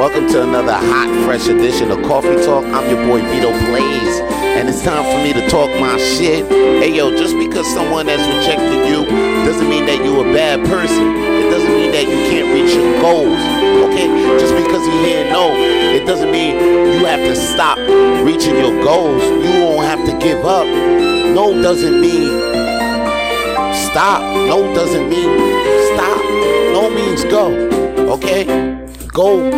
Welcome to another hot, fresh edition of Coffee Talk. I'm your boy Vito Blaze, and it's time for me to talk my shit. Hey yo, just because someone has rejected you doesn't mean that you're a bad person. It doesn't mean that you can't reach your goals. Okay? Just because you hear no, it doesn't mean you have to stop reaching your goals. You won't have to give up. No doesn't mean stop. No doesn't mean stop. No means go. Okay? Go,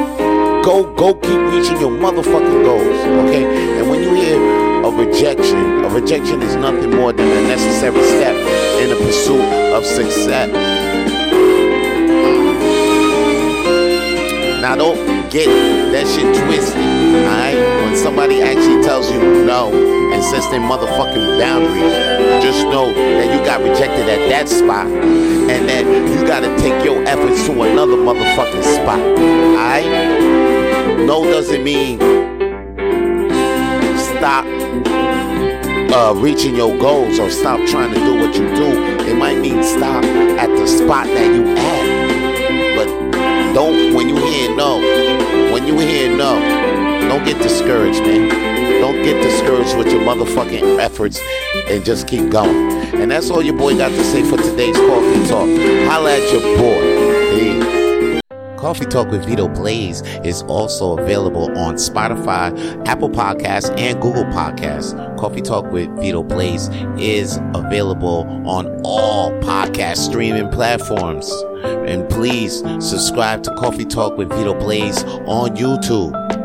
go, go keep reaching your motherfucking goals. Okay? And when you hear a rejection, a rejection is nothing more than a necessary step in the pursuit of success. Now don't get that shit twisted, alright? When somebody actually tells you no and sets their motherfucking boundaries, just know that you got rejected at that spot and gotta take your efforts to another motherfucking spot, alright? No doesn't mean stop uh, reaching your goals or stop trying to do what you do. It might mean stop at the spot that you at. But don't, when you hear no, when you hear no, don't get discouraged, man. Don't get discouraged with your motherfucking efforts and just keep going. And that's all your boy got to say for today's Coffee Talk. Holla at your boy. Peace. Coffee Talk with Vito Blaze is also available on Spotify, Apple Podcasts, and Google Podcasts. Coffee Talk with Vito Blaze is available on all podcast streaming platforms. And please subscribe to Coffee Talk with Vito Blaze on YouTube.